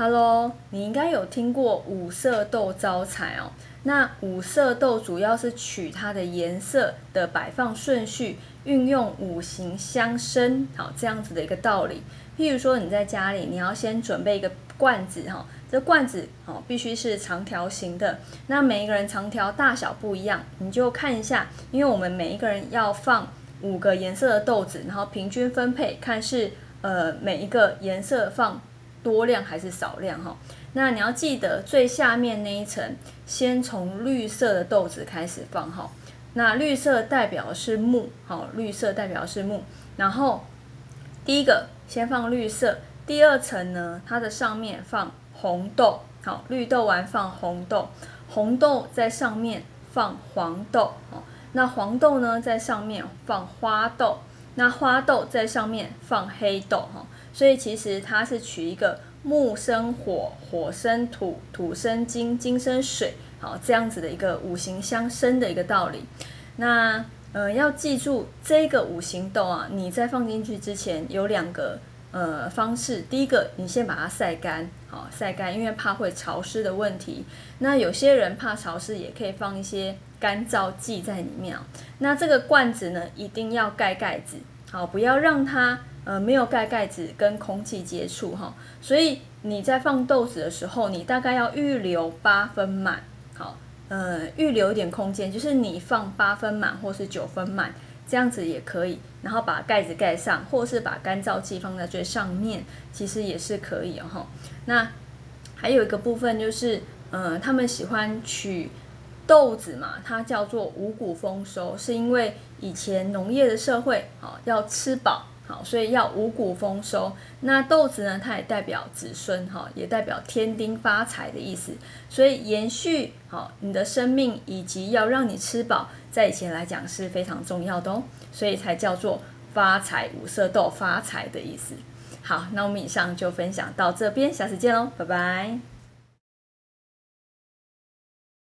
Hello，你应该有听过五色豆招财哦。那五色豆主要是取它的颜色的摆放顺序，运用五行相生，好这样子的一个道理。譬如说你在家里，你要先准备一个罐子哈，这罐子哦必须是长条形的。那每一个人长条大小不一样，你就看一下，因为我们每一个人要放五个颜色的豆子，然后平均分配，看是呃每一个颜色放。多量还是少量哈？那你要记得最下面那一层，先从绿色的豆子开始放哈。那绿色代表是木，好，绿色代表是木。然后第一个先放绿色，第二层呢，它的上面放红豆，好，绿豆完放红豆，红豆在上面放黄豆，哦，那黄豆呢在上面放花豆，那花豆在上面放黑豆，哈。所以其实它是取一个木生火，火生土，土生金，金生水，好这样子的一个五行相生的一个道理。那呃要记住这个五行豆啊，你在放进去之前有两个呃方式。第一个，你先把它晒干，好晒干，因为怕会潮湿的问题。那有些人怕潮湿，也可以放一些干燥剂在里面。那这个罐子呢，一定要盖盖子，好不要让它。呃，没有盖盖子跟空气接触哈，所以你在放豆子的时候，你大概要预留八分满，好，呃，预留一点空间，就是你放八分满或是九分满，这样子也可以，然后把盖子盖上，或是把干燥剂放在最上面，其实也是可以哈。那还有一个部分就是，呃，他们喜欢取豆子嘛，它叫做五谷丰收，是因为以前农业的社会，好要吃饱。好，所以要五谷丰收。那豆子呢？它也代表子孙，哈，也代表天丁发财的意思。所以延续好你的生命，以及要让你吃饱，在以前来讲是非常重要的哦。所以才叫做发财五色豆发财的意思。好，那我们以上就分享到这边，下次见喽，拜拜。